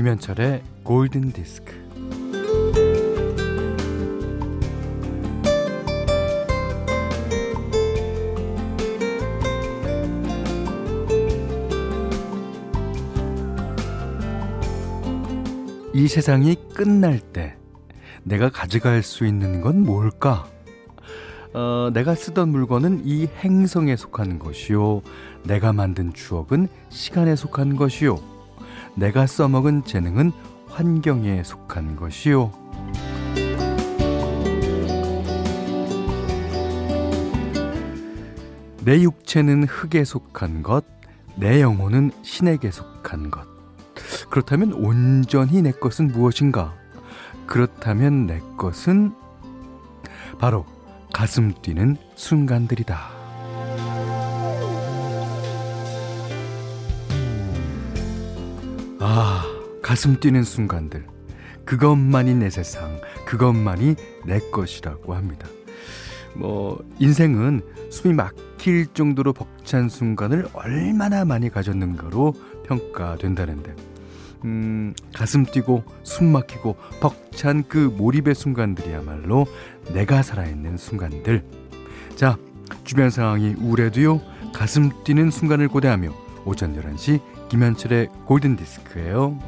김현철의 골든 디스크. 이 세상이 끝날 때 내가 가져갈 수 있는 건 뭘까? 어, 내가 쓰던 물건은 이 행성에 속하는 것이요. 내가 만든 추억은 시간에 속한 것이요. 내가 써먹은 재능은 환경에 속한 것이요. 내 육체는 흙에 속한 것, 내 영혼은 신에게 속한 것. 그렇다면 온전히 내 것은 무엇인가? 그렇다면 내 것은 바로 가슴 뛰는 순간들이다. 아, 가슴 뛰는 순간들. 그것만이 내 세상, 그것만이 내 것이라고 합니다. 뭐, 인생은 숨이 막힐 정도로 벅찬 순간을 얼마나 많이 가졌는가로 평가된다는데, 음, 가슴 뛰고 숨 막히고 벅찬 그 몰입의 순간들이야말로 내가 살아있는 순간들. 자, 주변 상황이 우울해도요, 가슴 뛰는 순간을 고대하며 오전 11시 김현철의 골든 디스크예요.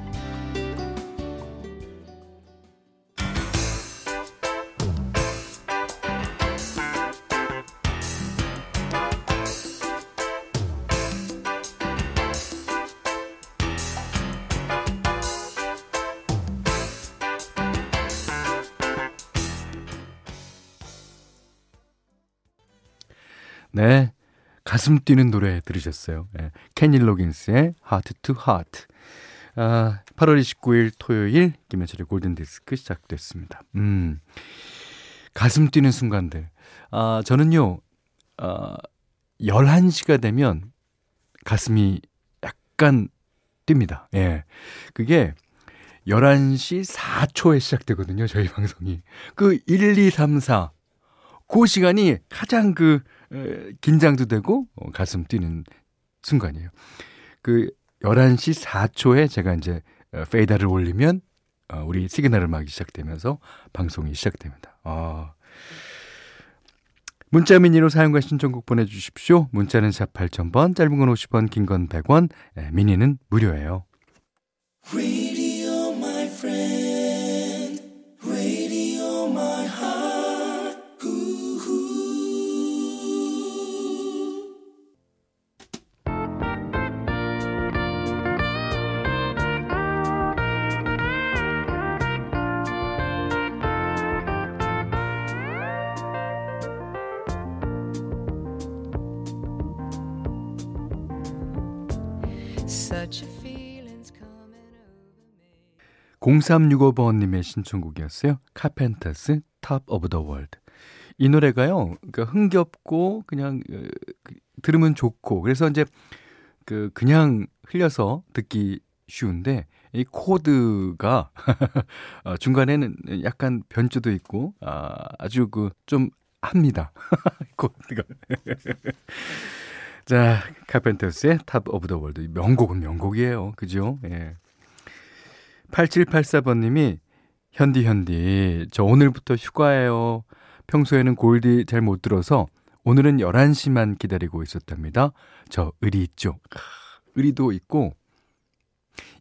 네. 가슴 뛰는 노래 들으셨어요. 네. 케니 로긴스의 Heart to Heart. 아, 8월 29일 토요일 김현철의 골든 디스크 시작됐습니다. 음. 가슴 뛰는 순간들. 아, 저는요. 아, 11시가 되면 가슴이 약간 뜁니다. 예. 그게 11시 4초에 시작되거든요. 저희 방송이. 그 1, 2, 3, 4. 그 시간이 가장 그 긴장도 되고 어, 가슴 뛰는 순간이에요. 그 11시 4초에 제가 이제 어, fader를 올리면 어, 우리 시그널 음악이 시작되면서 방송이 시작됩니다. 아. 문자 미니로 사연과 신청곡 보내주십시오. 문자는 샵 8000번, 짧은 건 50원, 긴 건 100원, 미니는 무료예요. 0365번님의 신청곡이었어요. 카펜터스 Top of the. 이 노래가요, 그러니까 흥겹고 그냥 어, 그, 들으면 좋고 그래서 이제 그 그냥 흘려서 듣기 쉬운데 이 코드가 어, 중간에는 약간 변주도 있고 아, 아주 그 좀 합니다. 코드가. 자, 카펜터스의 Top of the World. 명곡은 명곡이에요. 그죠? 예. 8784번님이 현디, 현디. 저 오늘부터 휴가예요. 평소에는 골디 잘 못 들어서 오늘은 11시만 기다리고 있었답니다. 저 의리 있죠? 의리도 있고,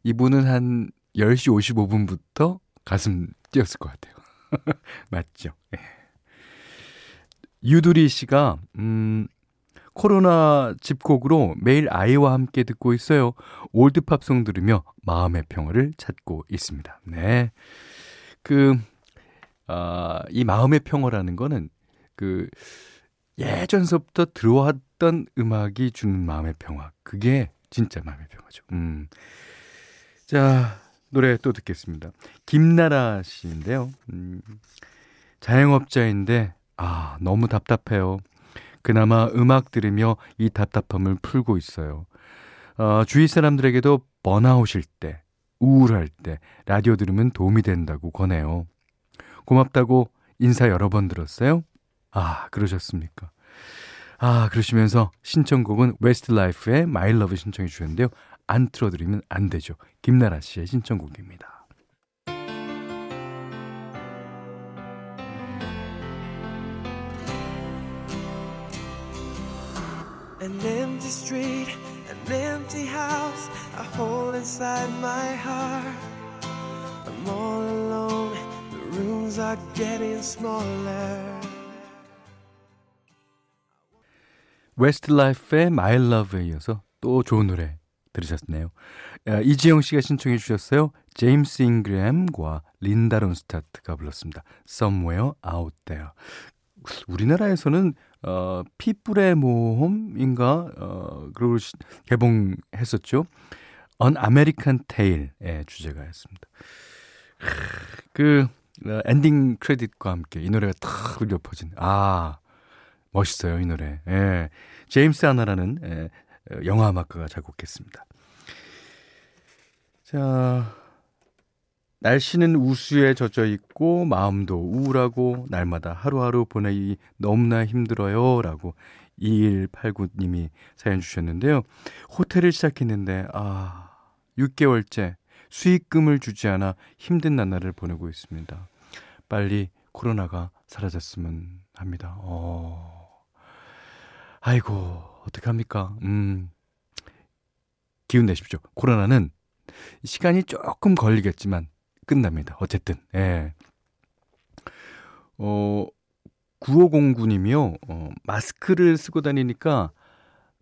이분은 한 10시 55분부터 가슴 뛰었을 것 같아요. 맞죠? 예. 유두리 씨가, 음, 코로나 집콕으로 매일 아이와 함께 듣고 있어요. 올드팝송 들으며 마음의 평화를 찾고 있습니다. 네. 그, 아, 이 마음의 평화라는 거는 그 예전서부터 들어왔던 음악이 주는 마음의 평화. 그게 진짜 마음의 평화죠. 음. 자, 노래 또 듣겠습니다. 김나라 씨인데요. 음, 자영업자인데, 아, 너무 답답해요. 그나마 음악 들으며 이 답답함을 풀고 있어요. 어, 주위 사람들에게도 번아웃일 때 우울할 때 라디오 들으면 도움이 된다고 권해요. 고맙다고 인사 여러 번 들었어요? 아, 그러셨습니까? 아, 그러시면서 신청곡은 웨스트 라이프의 My Love 신청해 주셨는데요. 안 틀어드리면 안 되죠. 김나라 씨의 신청곡입니다. An empty street, an empty house, a hole inside my heart. I'm all alone, the rooms are getting smaller. 웨스트라이프의 My Love에 이어서 또 좋은 노래 들으셨네요. 이지영 씨가 신청해 주셨어요. 제임스 잉그램과 린다 론스타트가 불렀습니다. Somewhere Out There. 우리나라에서는 어, 피블의 모험인가 어, 그리고 개봉했었죠. An American Tail의 주제가였습니다. 그 어, 엔딩 크레딧과 함께 이 노래가 탁 울려 퍼진 아 멋있어요 이 노래. 예. 제임스 호너라는 예, 영화 음악가가 작곡했습니다. 자 날씨는 우수에 젖어 있고 마음도 우울하고 날마다 하루하루 보내기 너무나 힘들어요. 라고 2189님이 사연 주셨는데요. 호텔을 시작했는데, 아, 6개월째 수익금을 주지 않아 힘든 나날을 보내고 있습니다. 빨리 코로나가 사라졌으면 합니다. 어. 아이고, 어떡합니까? 음. 기운 내십시오. 코로나는 시간이 조금 걸리겠지만 끝납니다. 어쨌든, 예. 어, 9509님이요, 어, 마스크를 쓰고 다니니까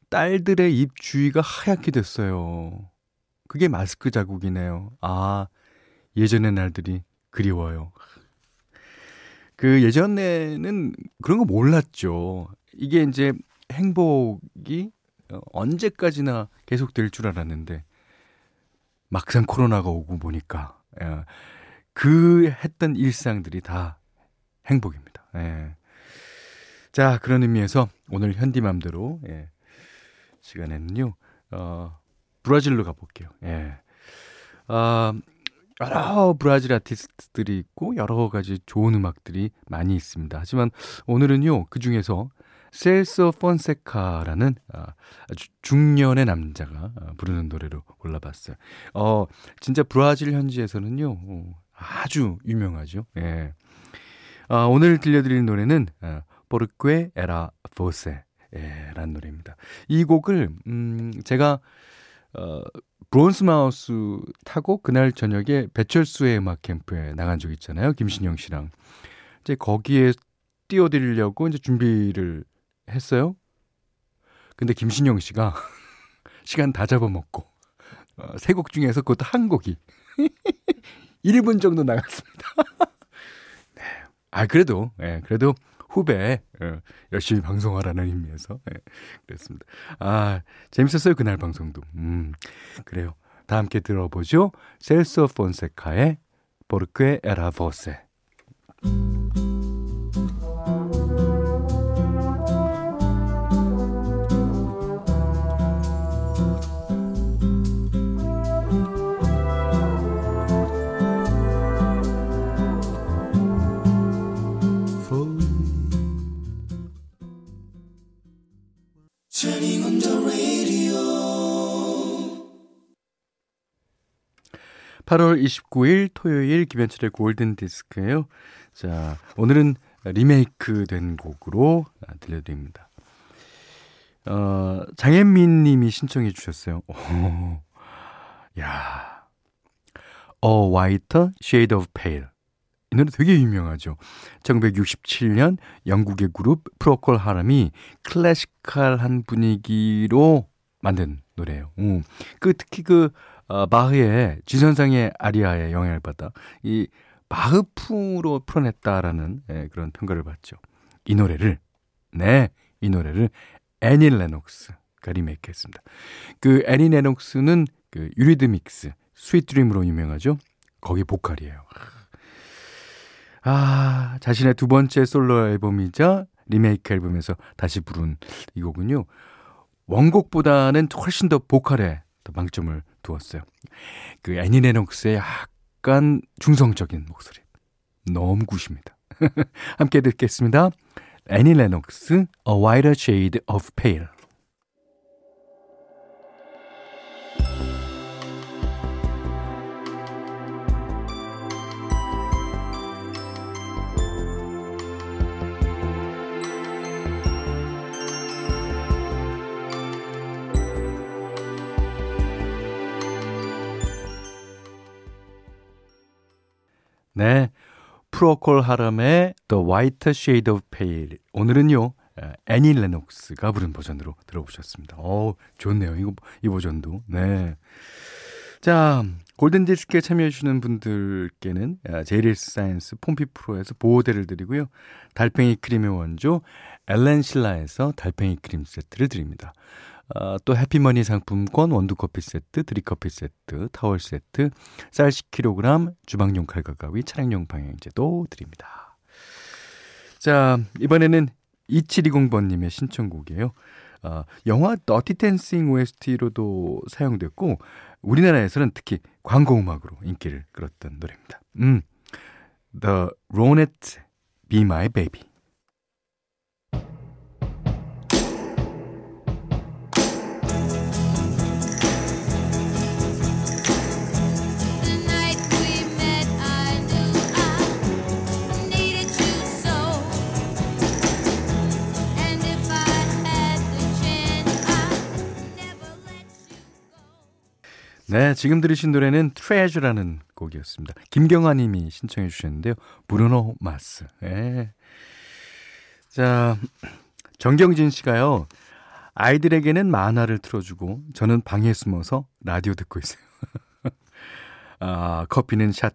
딸들의 입 주위가 하얗게 됐어요. 그게 마스크 자국이네요. 아, 예전의 날들이 그리워요. 그 예전에는 그런 거 몰랐죠. 이게 이제 행복이 언제까지나 계속될 줄 알았는데 막상 코로나가 오고 보니까 예. 그 했던 일상들이 다 행복입니다. 예. 자, 그런 의미에서 오늘 현디맘대로 예. 시간에는요. 어, 브라질로 가볼게요. 예. 아, 여러 브라질 아티스트들이 있고 여러 가지 좋은 음악들이 많이 있습니다. 하지만 오늘은요 그 중에서 셀소 폰세카라는 아, 아주 중년의 남자가 아, 부르는 노래로 골라봤어요. 어, 진짜 브라질 현지에서는요, 어, 아주 유명하죠. 예. 아, 오늘 들려드릴 노래는 Porque era você 라는 노래입니다. 이 곡을 음, 제가 어, 브론즈 마우스 타고 그날 저녁에 배철수의 음악 캠프에 나간 적 있잖아요. 김신영 씨랑. 이제 거기에 띄워드리려고 이제 준비를 했어요. 근데 김신영 씨가 시간 다 잡아먹고 어, 세곡 중에서 그것도 한 곡이 1분 정도 나갔습니다. 네. 아 그래도 예, 그래도 후배 예, 열심히 방송하라는 의미에서 예, 그랬습니다. 아 재밌었어요 그날 방송도. 음 그래요. 다 함께 들어보죠. 셀소 폰세카의 포르케 8월 29일 토요일 김현철의 골든 디스크예요. 자, 오늘은 리메이크 된 곡으로 들려드립니다. 어, 장현민 님이 신청해 주셨어요. 오, 야. A Whiter Shade of Pale. 이 노래 되게 유명하죠. 1967년 영국의 그룹 프로콜 하람이 클래시컬한 분위기로 만든 노래예요. 음. 그 특히 그 어, 바흐의 G선상의 아리아의 영향을 받아 이 바흐풍으로 풀어냈다라는 예, 그런 평가를 받죠. 이 노래를 네, 이 노래를 애니 레녹스가 리메이크했습니다. 그 애니 레녹스는 그 유리드믹스 Sweet Dream으로 유명하죠. 거기 보컬이에요. 아, 자신의 두 번째 솔로 앨범이자 리메이크 앨범에서 다시 부른 이 곡은요. 원곡보다는 훨씬 더 보컬에 더 방점을 두었어요. 그 애니 레녹스의 약간 중성적인 목소리. 너무 굿입니다. 함께 듣겠습니다. 애니 레녹스, A Whiter Shade of Pale. 네. 프로콜 하럼의 A Whiter Shade of Pale. 오늘은요, 애니 레녹스가 부른 버전으로 들어보셨습니다. 어 좋네요. 이거, 이 버전도. 네. 자, 골든 디스크에 참여해 주시는 분들께는 제이리스 사이언스 폼피 프로에서 보호대를 드리고요. 달팽이 크림의 원조 엘렌 실라에서 달팽이 크림 세트를 드립니다. 어, 또 해피머니 상품권, 원두커피 세트, 드립커피 세트, 타월 세트, 쌀 10kg, 주방용 칼과 가위, 차량용 방향제도 드립니다. 자, 이번에는 2720번님의 신청곡이에요. 어, 영화 더티 댄싱 OST로도 사용됐고, 우리나라에서는 특히 광고 음악으로 인기를 끌었던 노래입니다. 음, The Ronettes Be My Baby. 네, 지금 들으신 노래는 Treasure라는 곡이었습니다. 김경아 님이 신청해 주셨는데요. 브루노 마스. 네. 자, 정경진 씨가요. 아이들에게는 만화를 틀어주고 저는 방에 숨어서 라디오 듣고 있어요. 아, 커피는 샷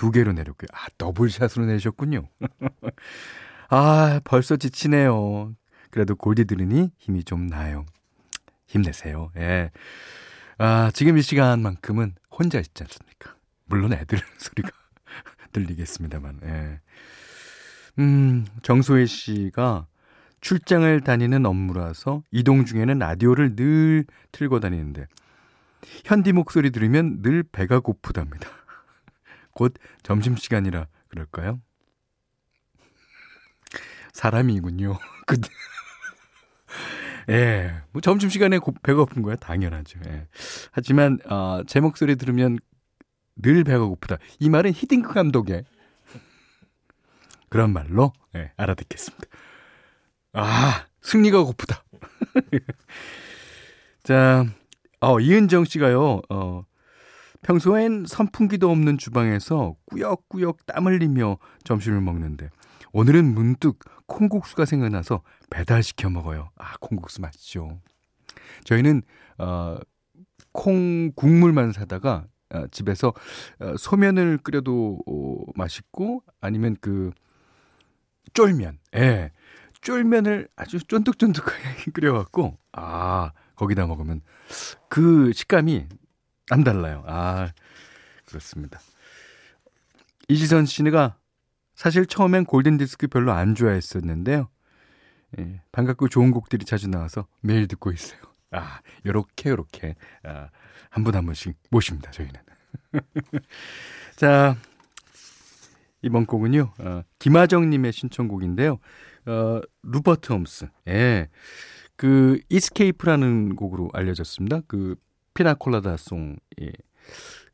두 개로 내렸고요. 아, 더블 샷으로 내셨군요. 아, 벌써 지치네요. 그래도 골디 들으니 힘이 좀 나요. 힘내세요. 예. 아, 지금 이 시간만큼은 혼자 있지 않습니까? 물론 애들 소리가 들리겠습니다만, 예. 음, 정소혜 씨가 출장을 다니는 업무라서 이동 중에는 라디오를 늘 틀고 다니는데, 현디 목소리 들으면 늘 배가 고프답니다. 곧 점심시간이라 그럴까요? 사람이군요. 예, 뭐 점심시간에 배가 고픈 거야 당연하죠. 예. 하지만 어, 제 목소리 들으면 늘 배가 고프다. 이 말은 히딩크 감독의 그런 말로 예, 알아듣겠습니다. 아, 승리가 고프다. 자, 어, 이은정 씨가요, 어, 평소엔 선풍기도 없는 주방에서 꾸역꾸역 땀 흘리며 점심을 먹는데, 오늘은 문득 콩국수가 생각나서 배달시켜 먹어요. 아, 콩국수 맛있죠. 저희는, 어, 콩 국물만 사다가 어, 집에서 어, 소면을 끓여도 어, 맛있고 아니면 그 쫄면, 예, 쫄면을 아주 쫀득쫀득하게 끓여갖고 아 거기다 먹으면 그 식감이 안 달라요. 아 그렇습니다. 이지선 씨가 사실 처음엔 골든디스크 별로 안 좋아했었는데요. 예, 반갑고 좋은 곡들이 자주 나와서 매일 듣고 있어요. 아, 요렇게, 요렇게. 아, 한분 한 분씩 모십니다, 저희는. 자, 이번 곡은요, 어, 김하정 님의 신청곡인데요. 어, 루퍼트 홈스. 예. 그, Escape라는 곡으로 알려졌습니다. 그, 피나콜라다 송. 예.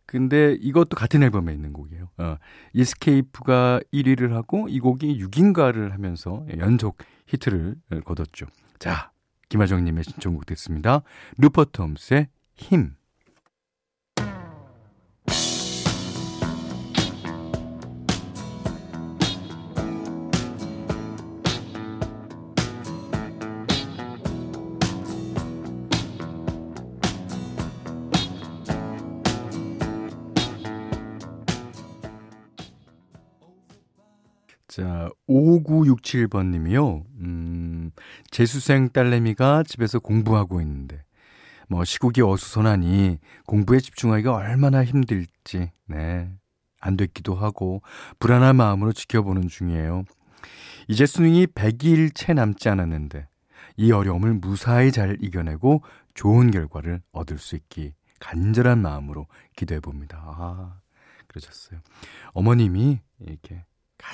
근데 이것도 같은 앨범에 있는 곡이에요. 어, 이스케이프가 1위를 하고 이 곡이 6인가를 하면서 연속 히트를 거뒀죠. 자, 김하정님의 신청곡 됐습니다. 루퍼트 홈스의 힘. 자, 5967번 님이요. 음, 재수생 딸내미가 집에서 공부하고 있는데, 뭐, 시국이 어수선하니 공부에 집중하기가 얼마나 힘들지, 네. 안 됐기도 하고, 불안한 마음으로 지켜보는 중이에요. 이제 수능이 100일 채 남지 않았는데, 이 어려움을 무사히 잘 이겨내고 좋은 결과를 얻을 수 있기 간절한 마음으로 기도해 봅니다. 아, 그러셨어요. 어머님이 이렇게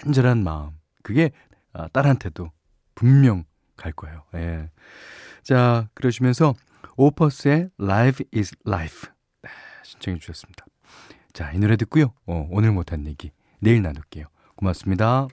간절한 마음, 그게 아, 딸한테도 분명 갈 거예요. 예. 자, 그러시면서 오퍼스의 Life is Life 네, 신청해 주셨습니다. 자, 이 노래 듣고요. 어, 오늘 못한 얘기 내일 나눌게요. 고맙습니다.